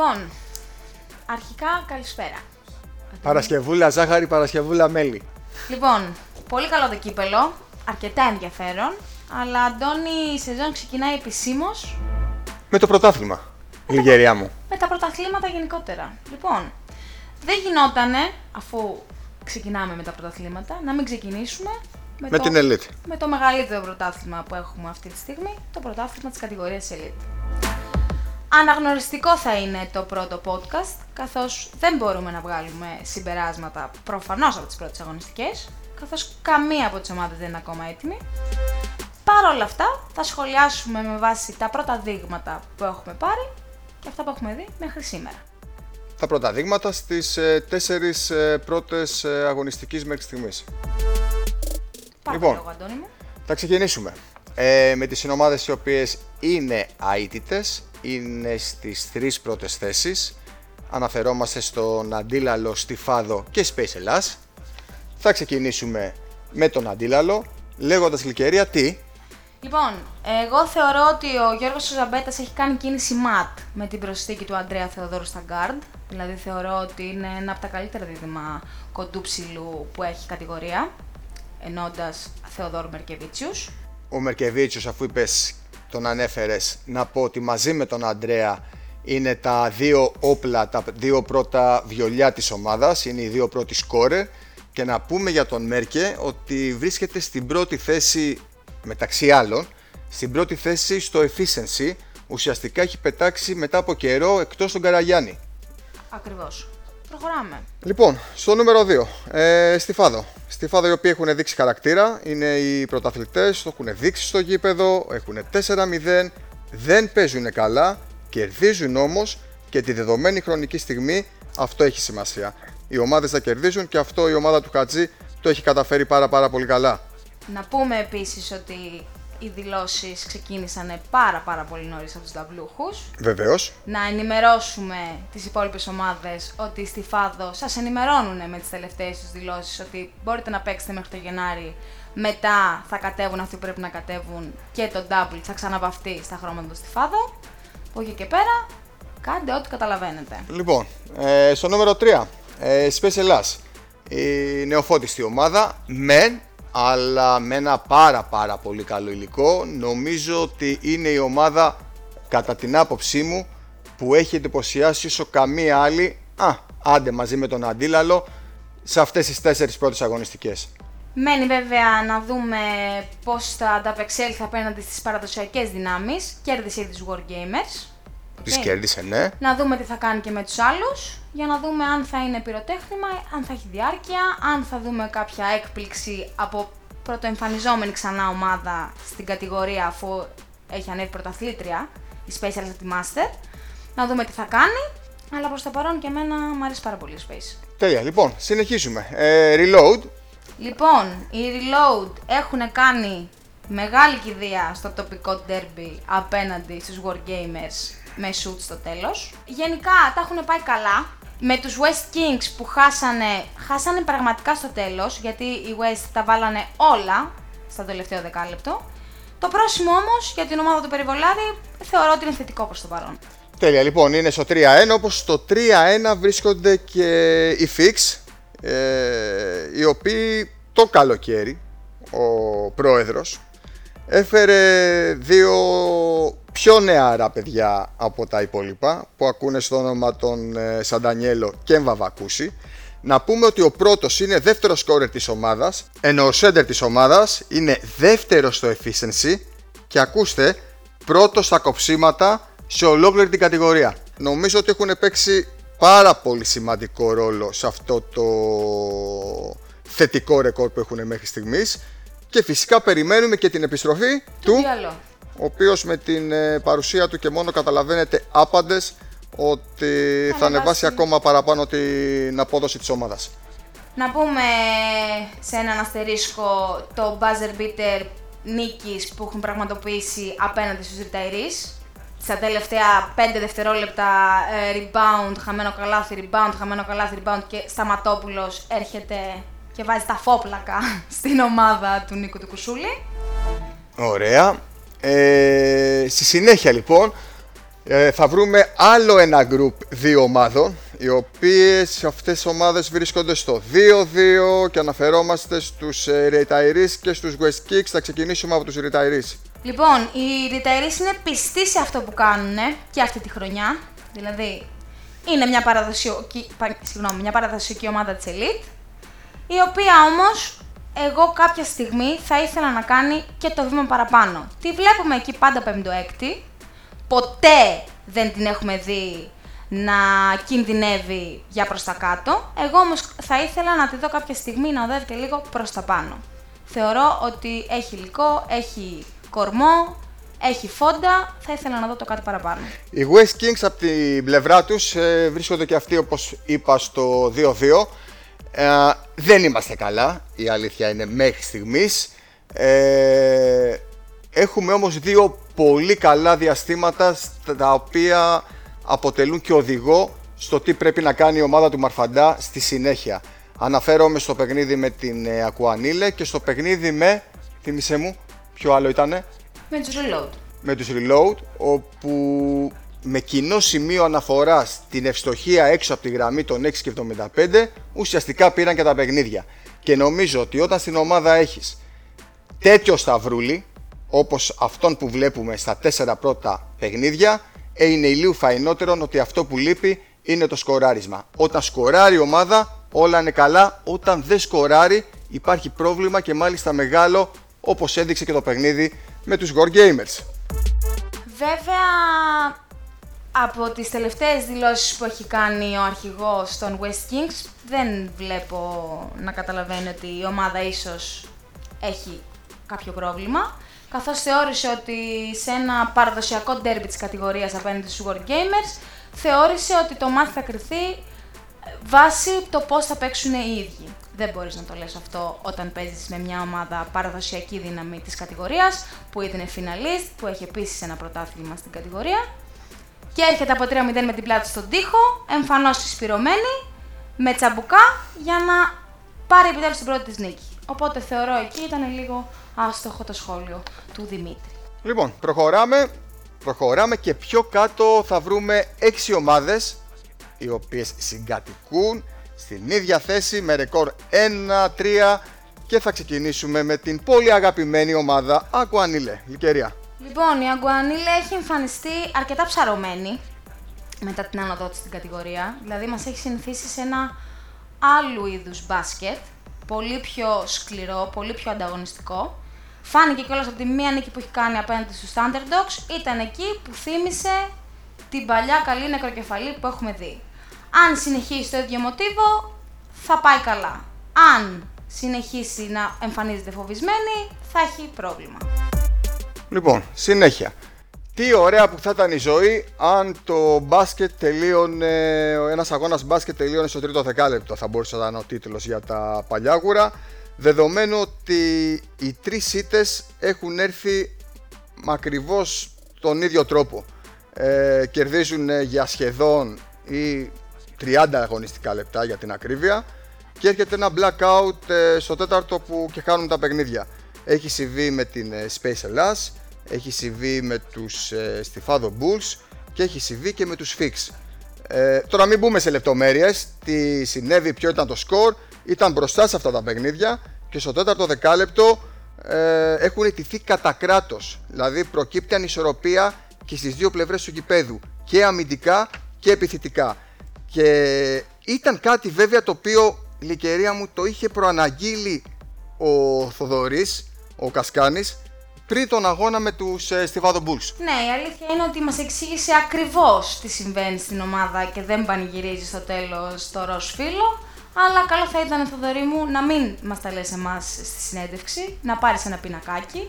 Λοιπόν, αρχικά καλησπέρα. Παρασκευούλα ζάχαρη, Παρασκευούλα μέλι. Λοιπόν, πολύ καλό το κύπελο, αρκετά ενδιαφέρον, αλλά Αντώνη η σεζόν ξεκινάει επισήμως Με το πρωτάθλημα, Λιγεριά μου. με τα πρωταθλήματα γενικότερα. Λοιπόν, δεν γινότανε, αφού ξεκινάμε με τα πρωταθλήματα, να μην ξεκινήσουμε με, Με το, την Elite. με το μεγαλύτερο πρωτάθλημα που έχουμε αυτή τη στιγμή, το πρωτάθλημα της κατηγορίας Elite. Αναγνωριστικό θα είναι το πρώτο podcast, καθώς δεν μπορούμε να βγάλουμε συμπεράσματα προφανώς από τις πρώτες αγωνιστικές, καθώς καμία από τις ομάδες δεν είναι ακόμα έτοιμη. Παρ' όλα αυτά, θα σχολιάσουμε με βάση τα πρώτα δείγματα που έχουμε πάρει και αυτά που έχουμε δει μέχρι σήμερα. Τα πρώτα δείγματα στις ε, τέσσερις ε, πρώτες ε, αγωνιστικής μέχρι στιγμής. Πάρε Λοιπόν. το λόγο, Αντώνη μου. Θα ξεκινήσουμε ε, με τις συνομάδες οι οποίες είναι αίτητες, είναι στις τρεις πρώτες θέσεις. Αναφερόμαστε στον Αντίλαλο, Στιφάδο και Space Ελλάς. Θα ξεκινήσουμε με τον Αντίλαλο, λέγοντας Λικερία τι. Λοιπόν, εγώ θεωρώ ότι ο Γιώργος Ζαμπέτας έχει κάνει κίνηση ματ με την προσθήκη του Αντρέα Θεοδόρου στα guard. Δηλαδή θεωρώ ότι είναι ένα από τα καλύτερα δίδυμα κοντού ψηλού που έχει η κατηγορία, ενώντας Θεοδόρου Μερκεβίτσιους. ο Μερκεβίτσιος αφού είπες τον ανέφερες να πω ότι μαζί με τον Αντρέα είναι τα δύο όπλα, τα δύο πρώτα βιολιά της ομάδας, είναι οι δύο πρώτοι σκόρερ και να πούμε για τον Μέρκε ότι βρίσκεται στην πρώτη θέση μεταξύ άλλων στην πρώτη θέση στο efficiency ουσιαστικά έχει πετάξει μετά από καιρό εκτός τον Καραγιάννη. Ακριβώς. Προχωράμε. Λοιπόν, στο νούμερο 2, ε, Στιφάδο. Στιφάδο οι οποίοι έχουν δείξει χαρακτήρα, είναι οι πρωταθλητές, το έχουν δείξει στο γήπεδο, έχουν 4-0, δεν παίζουν καλά, κερδίζουν όμως και τη δεδομένη χρονική στιγμή αυτό έχει σημασία. Οι ομάδες θα κερδίζουν και αυτό η ομάδα του Χατζή το έχει καταφέρει πάρα πάρα πολύ καλά. Να πούμε επίσης ότι οι δηλώσεις ξεκίνησαν πάρα πάρα πολύ νωρίς από τους ταμπλούχους. Βεβαίως, να ενημερώσουμε τις υπόλοιπες ομάδες ότι στη Φάδο σας ενημερώνουν με τις τελευταίες τους δηλώσεις ότι μπορείτε να παίξετε μέχρι το Γενάρη, μετά θα κατέβουν αυτοί που πρέπει να κατέβουν και το double θα ξαναβαφτεί στα χρώματα του στη Φάδο. Από εκεί και πέρα, κάντε ό,τι καταλαβαίνετε. Λοιπόν, ε, στο νούμερο 3, ε, Space Ελλάς. Η νεοφώτιστη ομάδα, μεν, αλλά με ένα πάρα πάρα πολύ καλό υλικό. Νομίζω ότι είναι η ομάδα, κατά την άποψή μου, που έχει εντυπωσιάσει όσο καμία άλλη, α, άντε μαζί με τον Αντίλαλο, σε αυτές τις τέσσερις πρώτες αγωνιστικές. Μένει βέβαια να δούμε πώς θα ανταπεξέλθει απέναντι στις παραδοσιακές δυνάμεις. Κέρδισε ήδη τους Wargamers. Τις Οκ. κέρδισε, ναι. Να δούμε τι θα κάνει και με τους άλλους, για να δούμε αν θα είναι πυροτέχνημα, αν θα έχει διάρκεια, αν θα δούμε κάποια έκπληξη από πρωτοεμφανιζόμενη ξανά ομάδα στην κατηγορία αφού έχει ανέβει πρωταθλήτρια, η Space αλλά τη Master. Να δούμε τι θα κάνει, αλλά προς το παρόν και εμένα μου αρέσει πάρα πολύ η Space. Τέλεια, λοιπόν, συνεχίζουμε. Ε, reload, Λοιπόν, οι Reload έχουν κάνει μεγάλη κηδεία στο τοπικό derby απέναντι στους Wargamers με shoot στο τέλος. Γενικά τα έχουν πάει καλά. Με τους West Kings που χάσανε, χάσανε πραγματικά στο τέλος, γιατί οι West τα βάλανε όλα στο τελευταίο δεκάλεπτο. Το πρόσημο όμως για την ομάδα του Περιβολάρη θεωρώ ότι είναι θετικό προς το παρόν. Τέλεια, λοιπόν, είναι στο 3-1, όπως στο 3-1 βρίσκονται και οι Fix, ε, οι οποίοι το καλοκαίρι, ο πρόεδρος, έφερε δύο πιο νεαρά παιδιά από τα υπόλοιπα, που ακούνε στο όνομα των ε, Σαντανιέλο και Βαβακούση. Να πούμε ότι ο πρώτος είναι δεύτερος σκόρερ της ομάδας, ενώ ο σέντερ της ομάδας είναι δεύτερος στο efficiency και ακούστε, πρώτος στα κοψίματα σε ολόκληρη την κατηγορία. Νομίζω ότι έχουν παίξει πάρα πολύ σημαντικό ρόλο σε αυτό το θετικό ρεκόρ που έχουν μέχρι στιγμής και φυσικά περιμένουμε και την επιστροφή του, Διαλό. Ο οποίος με την ε, παρουσία του και μόνο καταλαβαίνετε άπαντες ότι θα, Θα ανεβάσει ανεβάσει. ακόμα παραπάνω την απόδοση της ομάδας. Να πούμε σε έναν αστερίσκο το buzzer beater νίκης που έχουν πραγματοποιήσει απέναντι στους Retirees. Στα τελευταία 5 δευτερόλεπτα ε, rebound, χαμένο καλάθι, rebound, χαμένο καλάθι, rebound και Σταματόπουλος έρχεται και βάζει τα φόπλακα στην ομάδα του Νίκου του Κουσούλη. Ωραία. Ε, στη συνέχεια λοιπόν, Ε, θα βρούμε άλλο ένα group δύο ομάδων, οι οποίες αυτές τις ομάδες βρίσκονται στο 2-2 και αναφερόμαστε στους ε, retirees και στους West Kicks. Θα ξεκινήσουμε από τους retirees. Λοιπόν, οι retirees είναι πιστοί σε αυτό που κάνουν και αυτή τη χρονιά. Δηλαδή, είναι μια παραδοσιακή, συγγνώμη, μια παραδοσιακή ομάδα της Elite, η οποία όμως εγώ κάποια στιγμή θα ήθελα να κάνει και το βήμα παραπάνω. Τη βλέπουμε εκεί πάντα 5-6, ποτέ δεν την έχουμε δει να κινδυνεύει για προς τα κάτω. Εγώ όμως θα ήθελα να τη δω κάποια στιγμή να οδεύει και λίγο προς τα πάνω. Θεωρώ ότι έχει υλικό, έχει κορμό, έχει φόντα, θα ήθελα να δω το κάτι παραπάνω. Οι West Kings από την πλευρά τους ε, βρίσκονται και αυτοί όπως είπα στο 2-2. Ε, δεν είμαστε καλά, η αλήθεια είναι μέχρι στιγμής. Ε, έχουμε όμως δύο πολύ καλά διαστήματα τα οποία αποτελούν και οδηγό στο τι πρέπει να κάνει η ομάδα του Μαρφαντά στη συνέχεια. Αναφέρομαι στο παιχνίδι με την ε, Ακουανίλε και στο παιχνίδι με, θυμίσέ μου, ποιο άλλο ήτανε; Με τους Reload. Με τους Reload, όπου με κοινό σημείο αναφοράς στην ευστοχία έξω από τη γραμμή των 6 και 75, ουσιαστικά πήραν και τα παιχνίδια. Και νομίζω ότι όταν στην ομάδα έχεις τέτοιο σταυρούλι, όπως αυτόν που βλέπουμε στα τέσσερα πρώτα παιχνίδια, ε, είναι ηλίου φαϊνότερο ότι αυτό που λείπει είναι το σκοράρισμα. Όταν σκοράρει η ομάδα, όλα είναι καλά. Όταν δεν σκοράρει, υπάρχει πρόβλημα και μάλιστα μεγάλο, όπως έδειξε και το παιχνίδι με τους War Gamers. Βέβαια, από τις τελευταίες δηλώσεις που έχει κάνει ο αρχηγός των West Kings, δεν βλέπω να καταλαβαίνει ότι η ομάδα ίσως έχει κάποιο πρόβλημα καθώς θεώρησε ότι σε ένα παραδοσιακό ντέρμπι της κατηγορίας απέναντι στους Gamers, θεώρησε ότι το μάτι θα κρυθεί ε, βάσει το πώς θα παίξουν οι ίδιοι. Δεν μπορείς να το λες αυτό όταν παίζεις με μια ομάδα παραδοσιακή δύναμη της κατηγορίας, που είναι φιναλίστ, που έχει επίσης ένα πρωτάθλημα στην κατηγορία. Και έρχεται από 3-0 με την πλάτη στον τοίχο, εμφανώς συσπηρωμένη, με τσαμπουκά, για να πάρει επιτέλους την πρώτη της νίκη. Οπότε θεωρώ εκεί ήταν λίγο άστοχο το σχόλιο του Δημήτρη. Λοιπόν, προχωράμε. Προχωράμε και πιο κάτω θα βρούμε 6 ομάδες οι οποίες συγκατοικούν στην ίδια θέση με ρεκόρ 1-3 και θα ξεκινήσουμε με την πολύ αγαπημένη ομάδα Αγκουανίλε. Λικερία. Λοιπόν, η Αγκουανίλε έχει εμφανιστεί αρκετά ψαρωμένη μετά την άνοδό της στην κατηγορία. Δηλαδή μας έχει συνηθίσει σε ένα άλλου είδους μπάσκετ, πολύ πιο σκληρό, πολύ πιο ανταγωνιστικό. Φάνηκε κιόλας από τη μία νίκη που έχει κάνει απέναντι στους Underdogs, ήταν εκεί που θύμισε την παλιά καλή νεκροκεφαλή που έχουμε δει. Αν συνεχίσει το ίδιο μοτίβο, θα πάει καλά. Αν συνεχίσει να εμφανίζεται φοβισμένη, θα έχει πρόβλημα. Λοιπόν, συνέχεια. Τι ωραία που θα ήταν η ζωή αν το μπάσκετ τελείωνε, ένας αγώνας μπάσκετ τελείωνε στο τρίτο δεκάλεπτο θα μπορούσε να ήταν ο τίτλος για τα παλιάγουρα δεδομένου ότι οι τρεις ήττες έχουν έρθει ακριβώς τον ίδιο τρόπο. Ε, κερδίζουν ε, για σχεδόν ή 30 αγωνιστικά λεπτά για την ακρίβεια και έρχεται ένα blackout ε, στο τέταρτο που και κάνουν τα παιχνίδια. Έχει συμβεί με την ε, Space Ελλάς, έχει συμβεί με τους ε, Stifado Bulls και έχει συμβεί και με τους Fix. Ε, τώρα μην μπούμε σε λεπτομέρειες, τι συνέβη, ποιο ήταν το score, ήταν μπροστά σε αυτά τα παιχνίδια και στο τέταρτο δεκάλεπτο ε, έχουν ετηθεί κατά κράτος. Δηλαδή προκύπτει ανισορροπία και στις δύο πλευρές του γηπέδου και αμυντικά και επιθετικά. Και ήταν κάτι βέβαια το οποίο η Λικερία μου το είχε προαναγγείλει ο Θοδωρής, ο Κασκάνης, πριν τον αγώνα με τους ε, Στιβάδο Bulls. Ναι, η αλήθεια είναι ότι μας εξήγησε ακριβώς τι συμβαίνει στην ομάδα και δεν πανηγυρίζει στο τέλος το ροζ φίλο. Αλλά καλό θα ήταν, Θοδωρή μου, να μην μας τα λες εμάς στη συνέντευξη, να πάρεις ένα πινακάκι,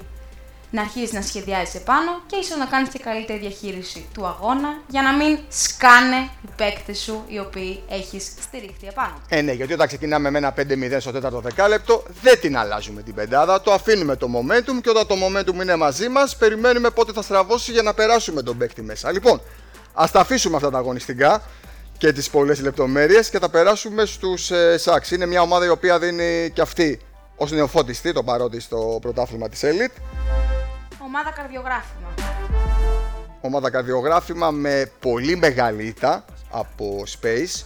να αρχίσει να σχεδιάζεις επάνω και ίσως να κάνεις και καλύτερη διαχείριση του αγώνα για να μην σκάνε οι παίκτες σου οι οποίοι έχεις στηρίχθει επάνω. Ε, ναι, γιατί όταν ξεκινάμε με ένα 5-0 στο 4ο δεκάλεπτο, δεν την αλλάζουμε την πεντάδα, το αφήνουμε το momentum και όταν το momentum είναι μαζί μας, περιμένουμε πότε θα στραβώσει για να περάσουμε τον παίκτη μέσα. Λοιπόν, ας τα αφήσουμε αυτά τα αγωνιστικά και τις πολλές λεπτομέρειες και θα περάσουμε στους ε, Σάξ. Είναι μια ομάδα η οποία δίνει και αυτή ως νεοφώτιστη το παρόντι στο πρωτάθλημα της Elite. Ομάδα καρδιογράφημα. ομάδα καρδιογράφημα με πολύ μεγάλη ήττα από Space.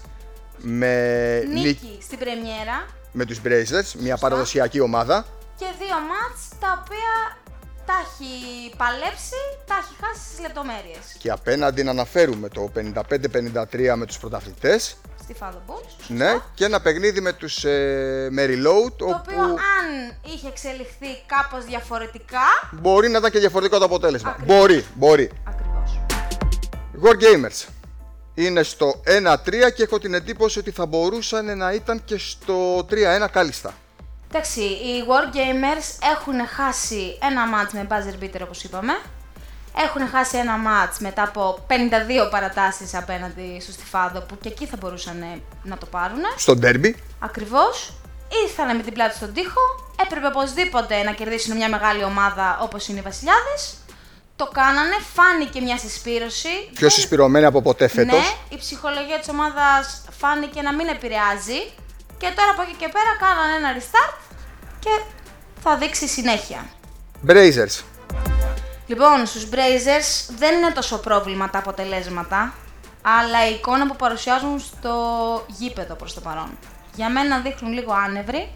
Με, Νίκη στην πρεμιέρα με τους Brazers, μια παραδοσιακή ομάδα. και δύο μάτς τα οποία τα έχει παλέψει, τα έχει χάσει στις λεπτομέρειες. Και απέναντι να αναφέρουμε το 55-53 με τους πρωταθλητές. Στη Father Bulls. Ναι, και ένα παιχνίδι με τους ε, με Reload, Το όπου οποίο αν είχε εξελιχθεί κάπως διαφορετικά, μπορεί να ήταν και διαφορετικό το αποτέλεσμα. Ακριβώς. Μπορεί, μπορεί. ακριβώς. War Gamers είναι στο 1-3 και έχω την εντύπωση ότι θα μπορούσαν να ήταν και στο 3-1 κάλλιστα. Εντάξει, οι War Gamers έχουν χάσει ένα μάτς με buzzer beater όπως είπαμε. Έχουν χάσει ένα μάτς μετά από 52 παρατάσεις απέναντι στο Στιφάδο που και εκεί θα μπορούσαν ε, να το πάρουν. Στο derby, Ακριβώς. Ήρθανε με την πλάτη στον τοίχο. Έπρεπε οπωσδήποτε να κερδίσουν μια μεγάλη ομάδα όπως είναι οι Βασιλιάδες. Το κάνανε, φάνηκε μια συσπήρωση. πιο Δεν- συσπηρωμένη από ποτέ φέτος. Ναι, η ψυχολογία της ομάδας φάνηκε να μην επηρεάζει. Και τώρα από εκεί και πέρα κάνανε ένα restart και θα δείξει συνέχεια. Brazers, Λοιπόν, στους Brazers δεν είναι τόσο πρόβλημα τα αποτελέσματα, αλλά η εικόνα που παρουσιάζουν στο γήπεδο προς το παρόν. Για μένα δείχνουν λίγο άνευροι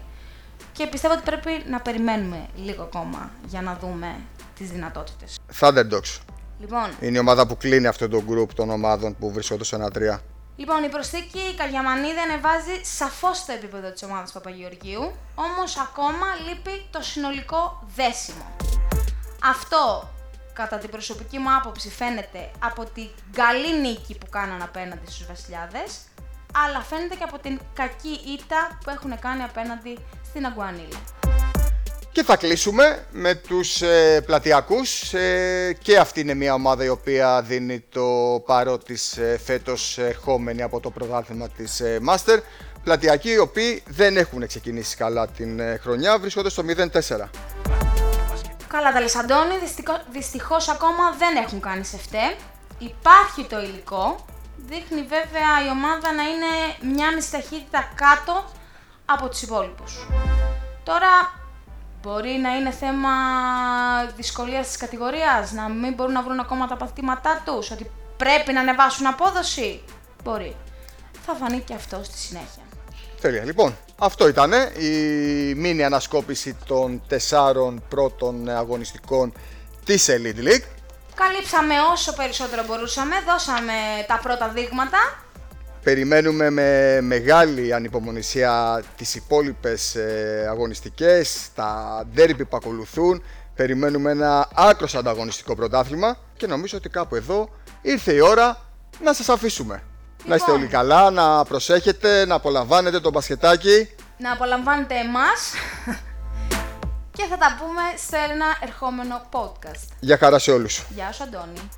και πιστεύω ότι πρέπει να περιμένουμε λίγο ακόμα για να δούμε τις δυνατότητες. Thunderdogs. Λοιπόν, Είναι η ομάδα που κλείνει αυτό το group των ομάδων που βρίσκονται στο 1-3. Λοιπόν, η προσθήκη Καριαμανίδη ανεβάζει σαφώς το επίπεδο της ομάδας Παπαγεωργίου, όμως ακόμα λείπει το συνολικό δέσιμο. Αυτό, κατά την προσωπική μου άποψη, φαίνεται από την καλή νίκη που κάναν απέναντι στους Βασιλιάδες, αλλά φαίνεται και από την κακή ήττα που έχουν κάνει απέναντι στην Αγκουανίλη. Και θα κλείσουμε με τους ε, πλατειακούς ε, και αυτή είναι μια ομάδα η οποία δίνει το παρό της ε, φέτος ερχόμενη από το πρωτάθλημα της ε, Master. Πλατειακοί οι οποίοι δεν έχουν ξεκινήσει καλά την ε, χρονιά, βρίσκονται στο 0-4. Καλά, τα Λεσαντώνη δυστυχώ ακόμα δεν έχουν κάνει σε φταί. Υπάρχει το υλικό. Δείχνει βέβαια η ομάδα να είναι μια μισή ταχύτητα κάτω από τους υπόλοιπους. Τώρα μπορεί να είναι θέμα δυσκολίας της κατηγορίας, να μην μπορούν να βρουν ακόμα τα παθήματά τους, ότι πρέπει να ανεβάσουν απόδοση. Μπορεί. Θα φανεί και αυτό στη συνέχεια. Τέλεια. Λοιπόν, αυτό ήταν η μίνι ανασκόπηση των τεσσάρων πρώτων αγωνιστικών της Elite League. Καλύψαμε όσο περισσότερο μπορούσαμε, δώσαμε τα πρώτα δείγματα. Περιμένουμε με μεγάλη ανυπομονησία τις υπόλοιπες ε, αγωνιστικές, τα ντέρμπι που ακολουθούν. Περιμένουμε ένα άκρος ανταγωνιστικό πρωτάθλημα και νομίζω ότι κάπου εδώ ήρθε η ώρα να σας αφήσουμε. Να είστε Λοιπόν. όλοι καλά, να προσέχετε, να απολαμβάνετε το μπασκετάκι. να απολαμβάνετε εμάς και θα τα πούμε σε ένα ερχόμενο podcast. Για χαρά σε όλους. Γεια σου Αντώνη.